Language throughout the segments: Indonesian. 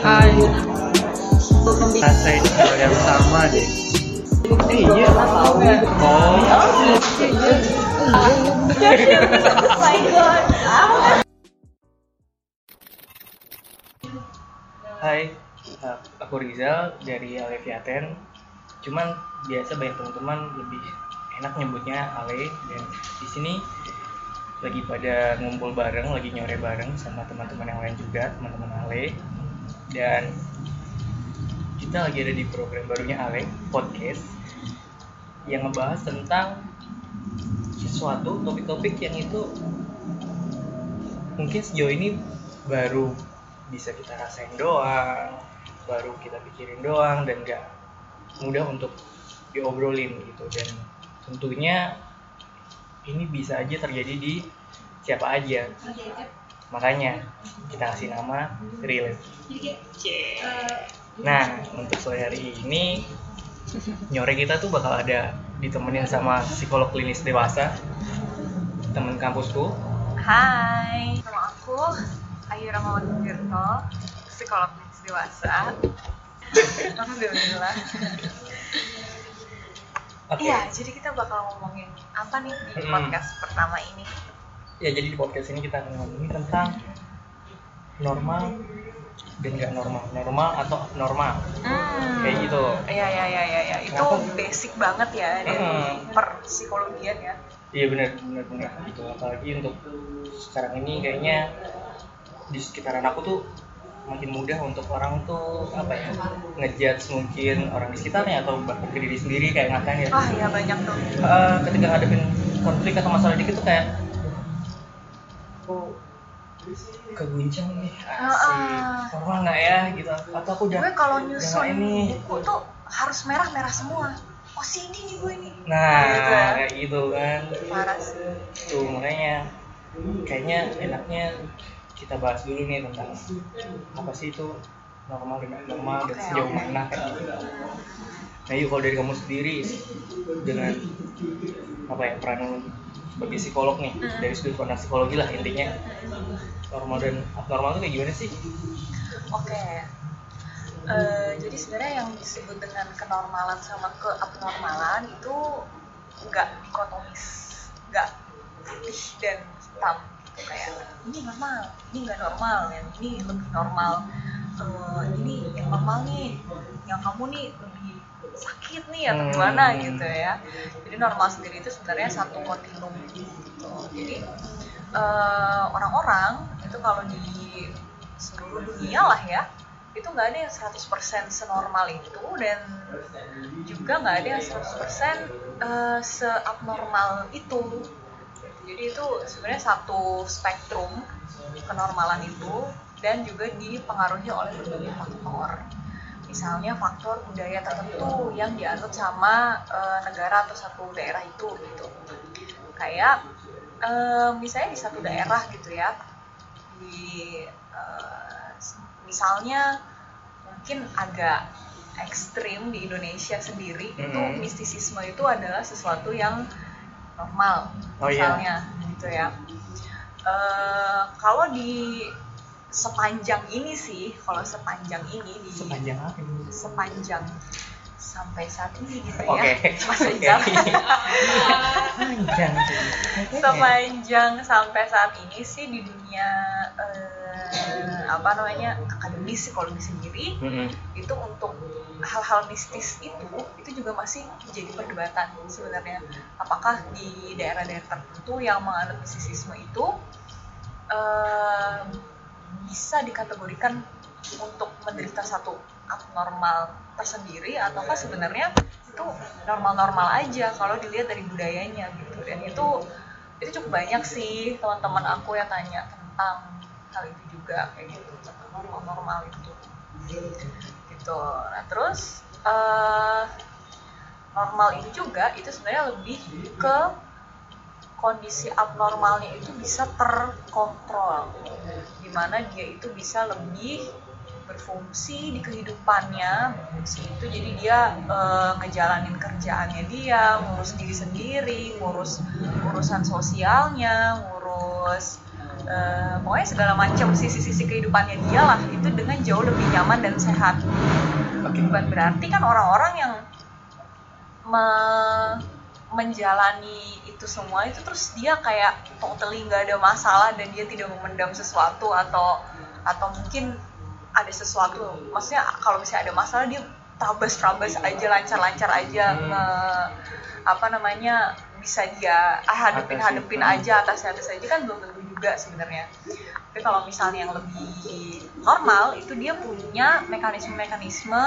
Hai. Yang sama deh. Iya. Oh. Hai, uh, aku Rizal dari Aleviaten. Cuman biasa banyak teman-teman lebih enak nyebutnya Ale dan di sini lagi pada ngumpul bareng, lagi nyore bareng sama teman-teman yang lain juga, teman-teman Ale. Dan kita lagi ada di program barunya Ale, podcast yang ngebahas tentang sesuatu topik-topik yang itu mungkin sejauh ini baru bisa kita rasain doang, baru kita pikirin doang dan gak mudah untuk diobrolin gitu. Dan tentunya ini bisa aja terjadi di siapa aja makanya kita kasih nama relate nah untuk sore hari ini nyore kita tuh bakal ada ditemenin sama psikolog klinis dewasa temen kampusku Hai, nama aku Ayu Rahmawati Tirto, psikolog klinis dewasa. Alhamdulillah. oke Iya, jadi kita bakal ngomongin apa nih di podcast pertama ini? Ya jadi di podcast ini kita akan ngomongin tentang normal dan gak normal normal atau normal Hmm. kayak gitu Iya, iya, iya, iya, iya. Itu Kenapa? basic banget ya dari Mm. perpsikologian ya. Iya benar benar benar gitu apalagi untuk sekarang ini kayaknya di sekitaran aku tuh makin mudah untuk orang tuh apa ya ngejudge mungkin orang di sekitarnya atau bahkan ke diri sendiri kayak ngatain ya Wah, iya banyak tuh. Eh, ketika ngadepin konflik atau masalah dikit tuh kayak keguncang nih asik Ah. normal nggak ya gitu atau aku udah Gue kalau nyusun ini buku tuh harus merah-merah semua. Oh, sini nih gue nih. nah Gitu ya. kayak gitu kan Parah sih. tuh makanya kayaknya enaknya kita bahas dulu nih tentang apa sih itu normal dan normal dan Oke, sejauh oke. mana kayak gitu. Nah yuk kalau dari kamu sendiri dengan apa ya peran sebagai psikolog nih Hmm. dari sudut pandang psikologi lah intinya normal dan abnormal itu kayak gimana sih? Oke. Eh, jadi sebenarnya yang disebut dengan kenormalan sama keabnormalan itu nggak dikotomis, nggak putih dan hitam gitu kayak ini normal, ini nggak normal, yang ini lebih normal, Eh, ini yang normal nih, yang kamu nih lebih sakit nih atau Hmm. gimana gitu ya. Jadi normal sendiri itu sebenarnya satu kontinum gitu. Jadi eh, orang-orang itu kalau di seluruh dunia lah ya itu nggak ada yang 100% senormal itu dan juga nggak ada yang 100% eh, seabnormal itu jadi itu sebenarnya satu spektrum kenormalan itu dan juga dipengaruhi oleh berbagai faktor misalnya faktor budaya tertentu yang dianut sama eh, negara atau satu daerah itu gitu kayak eh, misalnya di satu daerah gitu ya di eh, misalnya mungkin agak ekstrim di Indonesia sendiri itu Mhm. mistisisme itu adalah sesuatu yang normal Oh, iya. misalnya gitu ya Eh, kalau di sepanjang ini sih kalau sepanjang ini di Sepanjang apa ini? sepanjang sampai saat ini gitu Oke. ya Mas Oke. Rizal Panjang sih. sepanjang sampai saat ini sih di dunia eh, apa namanya akademis psikologi sendiri Mm-mm. itu untuk hal-hal mistis itu itu juga masih jadi perdebatan sebenarnya apakah di daerah-daerah tertentu yang menganut mistisisme itu eh, bisa dikategorikan untuk menderita satu abnormal tersendiri ataukah sebenarnya itu normal-normal aja kalau dilihat dari budayanya gitu. Dan itu itu cukup banyak sih teman-teman aku yang tanya tentang hal itu juga kayak gitu tentang normal-normal itu. Gitu. Nah terus eh, normal ini juga itu sebenarnya lebih ke kondisi abnormalnya itu bisa terkontrol. Di mana dia itu bisa lebih berfungsi di kehidupannya berfungsi itu. Jadi dia eh, ngejalanin kerjaannya dia ngurus diri sendiri ngurus urusan sosialnya ngurus eh, pokoknya segala macam sisi-sisi kehidupannya dia lah. Itu dengan jauh lebih nyaman dan sehat. Bukan berarti kan orang-orang yang me- menjalani itu semua itu terus dia kayak totally nggak ada masalah dan dia tidak memendam sesuatu atau atau mungkin ada sesuatu. Maksudnya kalau misalnya ada masalah dia tabas tabas aja lancar lancar aja Hmm. nge- apa namanya bisa dia hadepin hadepin aja atas atas aja. Kan belum tentu juga sebenarnya tapi kalau misalnya yang lebih normal itu dia punya mekanisme-mekanisme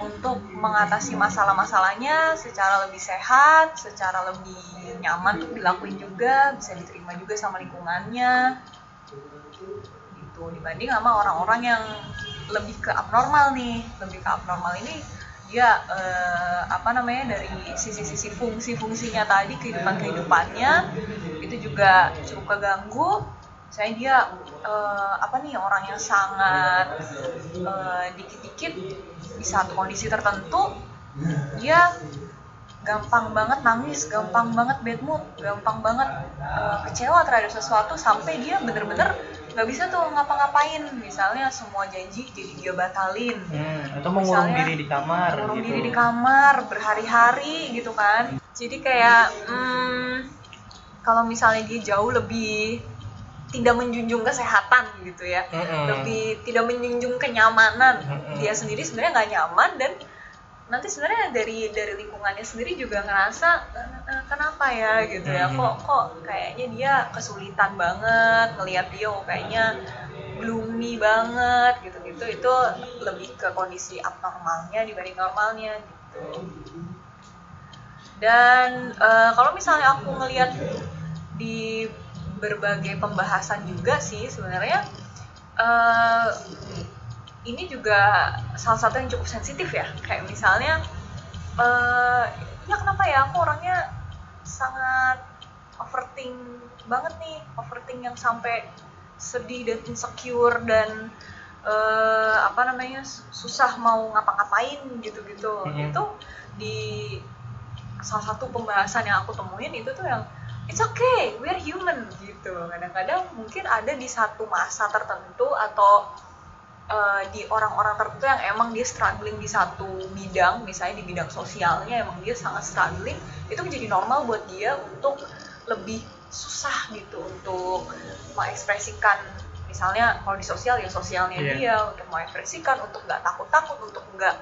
untuk mengatasi masalah-masalahnya secara lebih sehat, secara lebih nyaman untuk dilakuin juga, bisa diterima juga sama lingkungannya. Gitu dibanding sama orang-orang yang lebih ke abnormal nih, lebih ke abnormal ini dia eh, apa namanya dari sisi-sisi fungsi-fungsinya tadi kehidupan-kehidupannya itu juga cukup keganggu saya dia eh, apa nih orang yang sangat eh, dikit-dikit di satu kondisi tertentu dia gampang banget nangis, gampang banget bad mood, gampang banget eh, kecewa terhadap sesuatu sampai dia bener-bener nggak bisa tuh ngapa-ngapain. Misalnya semua janji jadi dia batalin. Hmm, atau mengurung Misalnya, diri di kamar ngurung gitu. diri di kamar berhari-hari gitu kan. Jadi kayak hmm, kalau misalnya dia jauh lebih tidak menjunjung kesehatan gitu ya. Mm-mm. lebih tidak menjunjung kenyamanan. Mm-mm. dia sendiri sebenarnya nggak nyaman dan nanti sebenarnya dari dari lingkungannya sendiri juga ngerasa "Eh, eh, kenapa ya? Gitu ya. Kok kok kayaknya dia kesulitan banget ngelihat dia oh, kayaknya gloomy banget gitu. Gitu itu lebih ke kondisi abnormalnya dibanding normalnya gitu. Dan eh, kalau misalnya aku ngelihat di berbagai pembahasan juga sih sebenarnya. Eh, ini juga salah satu yang cukup sensitif ya. Kayak misalnya eh ya kenapa ya aku orangnya sangat overthink banget nih overthink yang sampai sedih dan insecure dan eh, apa namanya susah mau ngapa-ngapain gitu-gitu. Mhm. itu di salah satu pembahasan yang aku temuin itu tuh yang it's okay we're human gitu. Kadang-kadang mungkin ada di satu masa tertentu atau eh, di orang-orang tertentu yang emang dia struggling di satu bidang misalnya di bidang sosialnya emang dia sangat struggling itu menjadi normal buat dia untuk lebih susah gitu untuk mengekspresikan. Misalnya kalau di sosial ya sosialnya Iya. dia untuk mengekspresikan untuk nggak takut-takut untuk nggak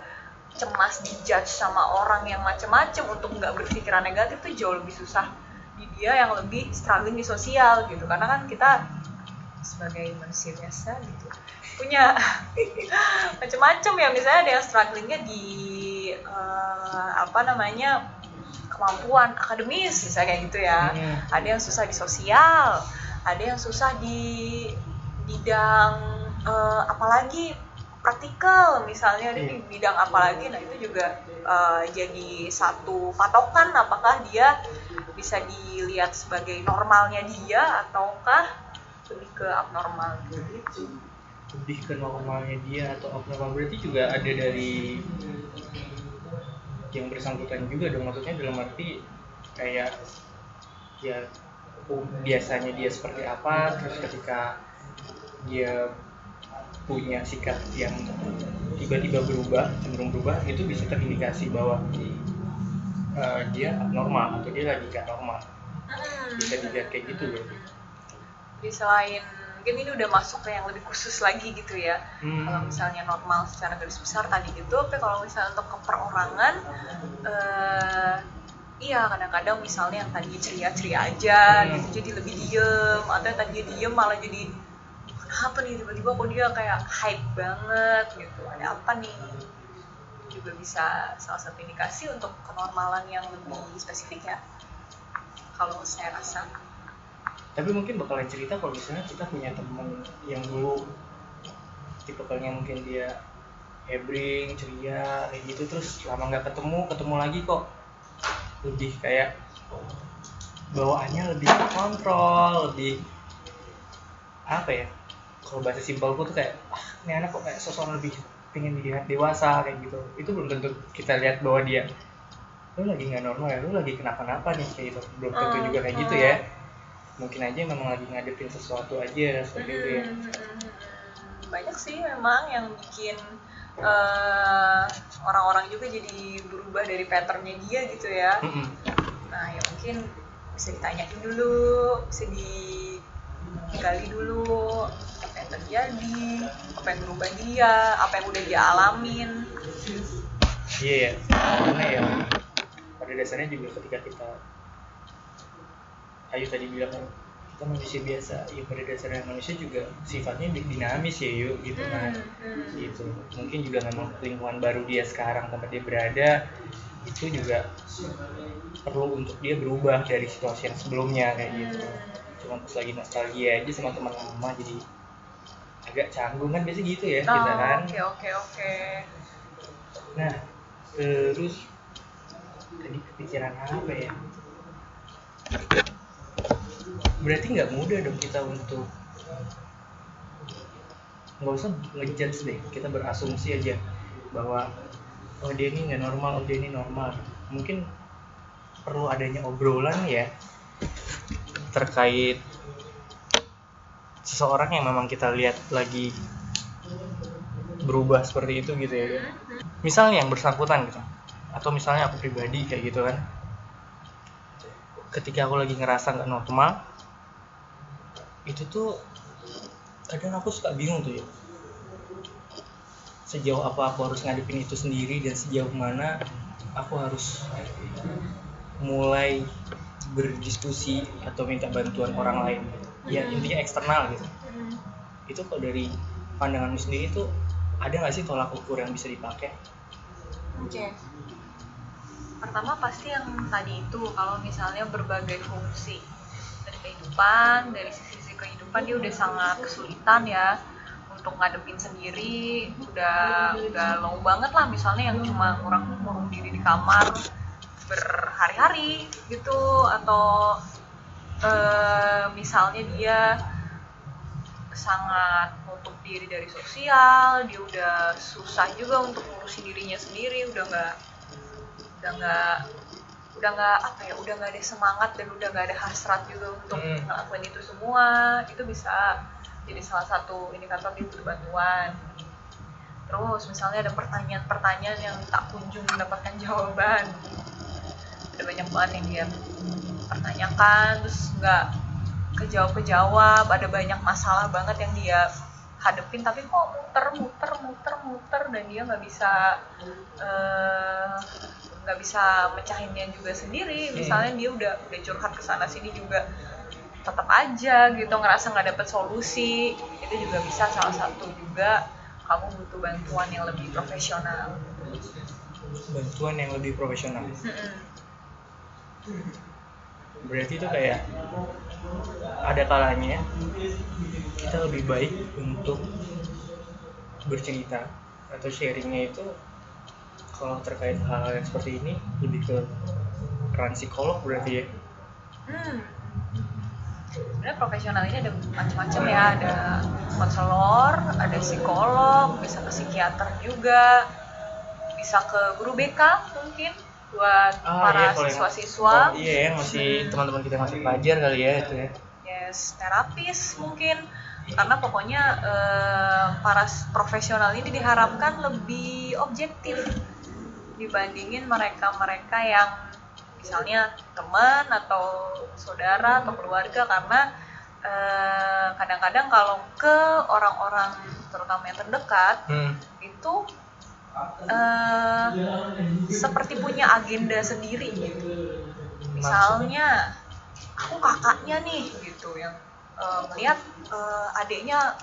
cemas dijudge sama orang yang macem-macem untuk nggak berpikiran negatif itu jauh lebih susah dia yang lebih struggling di sosial gitu. Karena kan kita sebagai manusia biasa gitu punya macem-macem ya. Misalnya ada yang strugglingnya di eh, apa namanya kemampuan akademis misalnya kayak gitu ya. Hmm. ada yang susah di sosial ada yang susah di bidang eh, apalagi praktikal misalnya ada di bidang apalagi. Nah itu juga eh, jadi satu patokan apakah dia bisa dilihat sebagai normalnya dia ataukah lebih ke abnormal gitu? Lebih ke normalnya dia atau abnormal? Berarti juga ada dari yang bersangkutan juga dong maksudnya dalam arti kayak ya oh, biasanya dia seperti apa terus ketika dia punya sikap yang tiba-tiba berubah cenderung berubah itu bisa terindikasi bahwa eh, dia abnormal atau dia lagi gak normal Hmm. bisa dilihat kayak gitu berarti Jadi selain mungkin ini udah masuk ke yang lebih khusus lagi gitu ya Hmm. kalau misalnya normal secara garis besar tadi gitu tapi kalau misalnya untuk keperorangan eh iya kadang-kadang misalnya yang tadi ceria-ceria aja Hmm. gitu jadi lebih diem atau yang tadi diem malah jadi kenapa nih tiba-tiba kok dia kayak hype banget gitu ada apa nih juga bisa salah satu indikasi untuk kenormalan yang lebih spesifik ya kalau saya rasa. Tapi mungkin bakalan cerita kalau misalnya kita punya teman yang dulu tipikalnya mungkin dia hebring ceria kayak gitu terus lama nggak ketemu ketemu lagi kok. Lebih kayak bawaannya lebih kontrol lebih apa ya? Kalau bahasa simpelku tuh kayak ah ini anak kok kayak sosok lebih pengen dilihat dewasa kayak gitu. Itu belum tentu kita lihat bahwa dia lu lagi nggak normal ya lu lagi kenapa-napa nih kayak gitu. Belum tentu Hmm, juga kayak gitu hmm. ya. Mungkin aja memang lagi ngadepin sesuatu aja seperti itu ya. Hmm, banyak sih memang yang bikin eh, orang-orang juga jadi berubah dari patternnya dia gitu ya. Mm-mm. nah ya mungkin bisa ditanyain dulu bisa digali dulu yang terjadi apa yang berubah dia apa yang udah dia alamin. Iya ya karena ya pada dasarnya juga ketika kita Ayu tadi bilang kan kita manusia biasa. Ya pada dasarnya manusia juga sifatnya di- dinamis ya yuk gitu kan. Hmm, hmm. gitu. Mungkin juga memang lingkungan baru dia sekarang tempat dia berada itu juga perlu untuk dia berubah dari situasi yang sebelumnya kayak gitu. Cuma pas lagi nostalgia aja sama teman lama jadi agak canggung kan biasa gitu ya kita Oh, kan. oke oke oke. Nah terus tadi kepikiran apa ya? Berarti nggak mudah dong kita untuk nggak usah ngejudge deh kita berasumsi aja bahwa oh dia ini nggak normal oh dia ini normal. Mungkin perlu adanya obrolan ya terkait seseorang yang memang kita lihat lagi berubah seperti itu gitu ya. Misalnya yang bersangkutan gitu. Atau misalnya aku pribadi kayak gitu kan. Ketika aku lagi ngerasa nggak normal itu tuh kadang aku suka bingung tuh ya. Sejauh apa aku harus ngadepin itu sendiri dan sejauh mana aku harus mulai berdiskusi atau minta bantuan orang lain ya intinya eksternal gitu Hmm. itu kok dari pandanganmu sendiri tuh ada nggak sih tolak ukur yang bisa dipakai Oke. Pertama pasti yang tadi itu kalau misalnya berbagai fungsi dari kehidupan, dari sisi-sisi kehidupan dia udah sangat kesulitan ya untuk ngadepin sendiri, udah udah low banget lah misalnya yang cuma kurang kurung diri di kamar berhari-hari gitu atau eh, misalnya dia sangat nutup diri dari sosial dia udah susah juga untuk ngurusin dirinya sendiri udah nggak udah nggak udah nggak apa ya udah nggak ada semangat dan udah nggak ada hasrat juga untuk Hmm. ngelakuin itu semua. Itu bisa jadi salah satu indikator dia butuh bantuan. Terus misalnya ada pertanyaan-pertanyaan yang tak kunjung mendapatkan jawaban. Ada banyak banget yang dia pertanyakan terus nggak kejawab kejawab ada banyak masalah banget yang dia hadepin tapi kok muter muter muter muter dan dia nggak bisa eh, nggak bisa mecahinnya juga sendiri. Misalnya dia udah udah curhat ke sana sini juga tetap aja gitu ngerasa nggak dapet solusi. Itu juga bisa salah satu juga kamu butuh bantuan yang lebih profesional. Bantuan yang lebih profesional. Mm-mm. Berarti itu kayak ada kalanya kita lebih baik untuk bercerita atau sharingnya itu kalau terkait hal yang seperti ini lebih ke peran psikolog berarti ya? Hmm. Sebenarnya profesional ini ada macam-macam ya, ada konselor, ada psikolog, bisa ke psikiater juga, bisa ke guru BK mungkin buat para kalau yang- siswa-siswa. oh, iya yang masih teman-teman kita masih pelajar kali ya itu ya yes terapis mungkin karena pokoknya eh, para profesional ini diharapkan lebih objektif dibandingin mereka-mereka yang misalnya teman atau saudara atau keluarga karena eh, kadang-kadang kalau ke orang-orang terutama yang terdekat hmm. itu eh, seperti punya agenda sendiri gitu. Misalnya aku kakaknya nih gitu yang eh, melihat eh, adiknya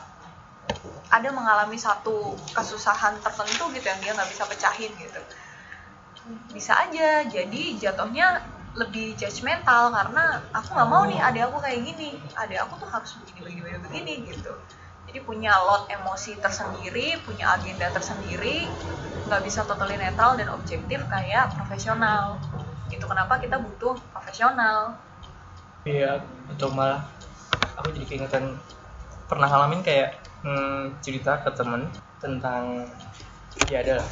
ada mengalami satu kesusahan tertentu gitu yang dia nggak bisa pecahin gitu. Bisa aja jadi jatuhnya lebih judgmental karena aku nggak mau nih adik aku kayak gini. Adik aku tuh harus begini begini begini, begini gitu jadi punya lot emosi tersendiri punya agenda tersendiri nggak bisa totally netral dan objektif kayak profesional. Itu kenapa kita butuh profesional? Iya, atau malah aku jadi keingetan pernah ngalamin kayak hmm, cerita ke temen tentang ya ada lah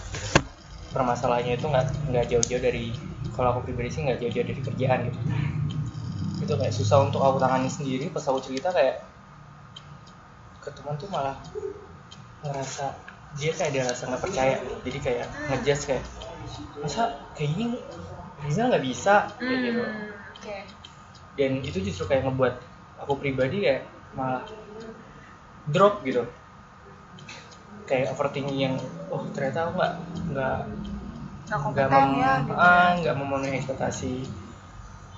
permasalahannya itu nggak nggak jauh-jauh dari kalau aku pribadi sih nggak jauh-jauh dari kerjaan gitu. Itu kayak susah untuk aku tangani sendiri pas aku cerita kayak ke teman tuh malah ngerasa dia kayak dia rasa nggak percaya. Jadi kayak ngejudge kayak masa kayak gini Rizal nggak bisa? Kayak gitu. Hmm, oke. Dan itu justru kayak ngebuat aku pribadi kayak malah drop gitu. Kayak overthinking yang oh ternyata aku nggak nggak nggak mem- ya gitu ah, nggak memenuhi ekspektasi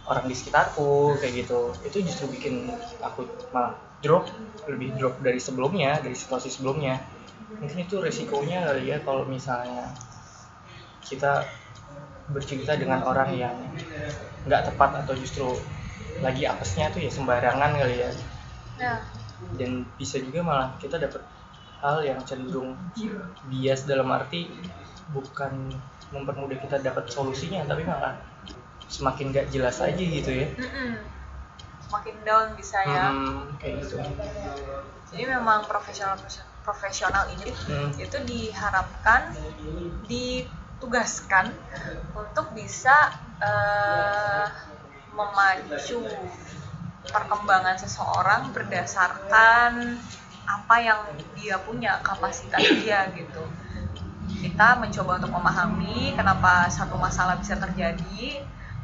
orang di sekitarku kayak gitu. Itu justru bikin aku malah drop lebih drop dari sebelumnya dari situasi sebelumnya. Mungkin itu resikonya kali ya kalau misalnya kita bercerita dengan orang yang nggak tepat atau justru lagi apesnya tuh ya sembarangan kali ya. Nah dan bisa juga malah kita dapat hal yang cenderung bias dalam arti bukan mempermudah kita dapat solusinya tapi malah semakin gak jelas aja gitu ya. Mm-mm. Semakin down bisa ya. Hmm, kayak gitu. Jadi memang profesional profesional ini Hmm. itu diharapkan ditugaskan untuk bisa eh, memacu perkembangan seseorang berdasarkan apa yang dia punya kapasitas dia gitu. Kita mencoba untuk memahami kenapa satu masalah bisa terjadi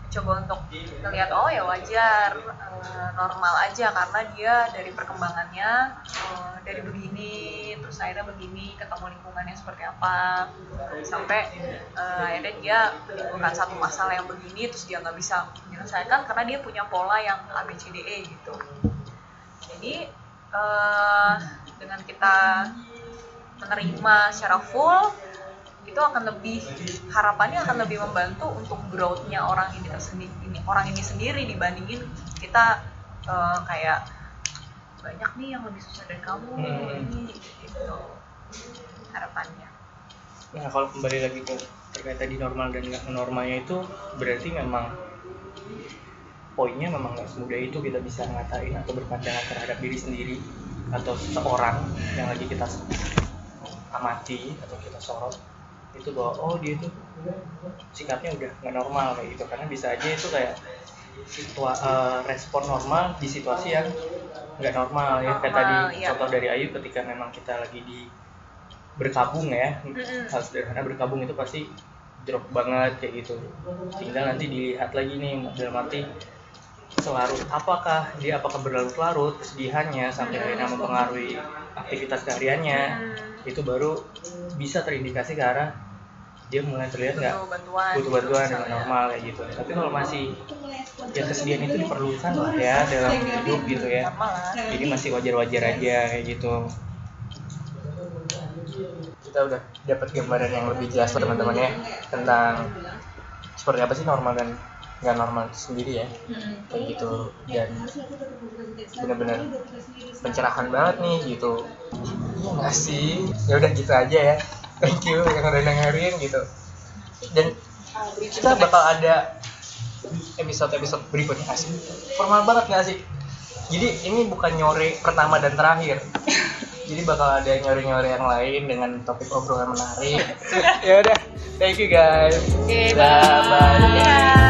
mencoba untuk melihat oh ya wajar eh, normal aja karena dia dari perkembangannya eh, dari begini terus akhirnya begini ketemu lingkungannya seperti apa. Sampai eh, akhirnya dia menimbulkan satu masalah yang begini terus dia nggak bisa menyelesaikan karena dia punya pola yang ABCDE gitu. Jadi dengan kita menerima secara full itu akan lebih harapannya akan lebih membantu untuk growth-nya orang ini tersendiri ini orang ini sendiri dibandingin kita eh, kayak banyak nih yang lebih susah dari kamu Hmm. ini gitu. Harapannya. Nah kalau kembali lagi ke terkait tadi normal dan nggak normalnya itu berarti memang poinnya memang nggak semudah itu kita bisa ngatain atau berpandangan terhadap diri sendiri atau seseorang yang lagi kita amati atau kita sorot itu bahwa oh dia tuh sikapnya udah nggak normal kayak gitu karena bisa aja itu kayak situa eh, respon normal di situasi yang nggak normal ya kayak tadi iya. contoh dari Ayu ketika memang kita lagi di berkabung ya Mm-mm. hal sederhana berkabung itu pasti drop banget kayak gitu tinggal nanti dilihat lagi nih dalam arti selarut apakah dia apakah berlarut-larut kesedihannya sampai akhirnya mempengaruhi aktivitas kesehariannya Hmm, itu baru bisa terindikasi ke arah dia mulai terlihat nggak butuh bantuan. butuh bantuan dengan misalnya. normal kayak gitu. Tapi kalau masih ya kesedihan itu diperlukan lah ya dalam hidup gitu ya. Jadi masih wajar-wajar aja kayak gitu. Kita udah dapat gambaran yang lebih jelas teman-teman ya tentang seperti apa sih normal dan nggak normal itu sendiri ya. Mm-mm. kayak gitu. Dan benar-benar pencerahan banget nih gitu. Iya nggak sih ya udah gitu aja ya. Thank you yang udah dengerin gitu. Dan kita bakal ada episode-episode berikutnya nggak sih formal banget nggak sih jadi ini bukan nyore pertama dan terakhir. Jadi bakal ada nyore-nyore yang lain dengan topik obrolan menarik. Ya udah. Thank you guys. Oke, Dah, bye. bye.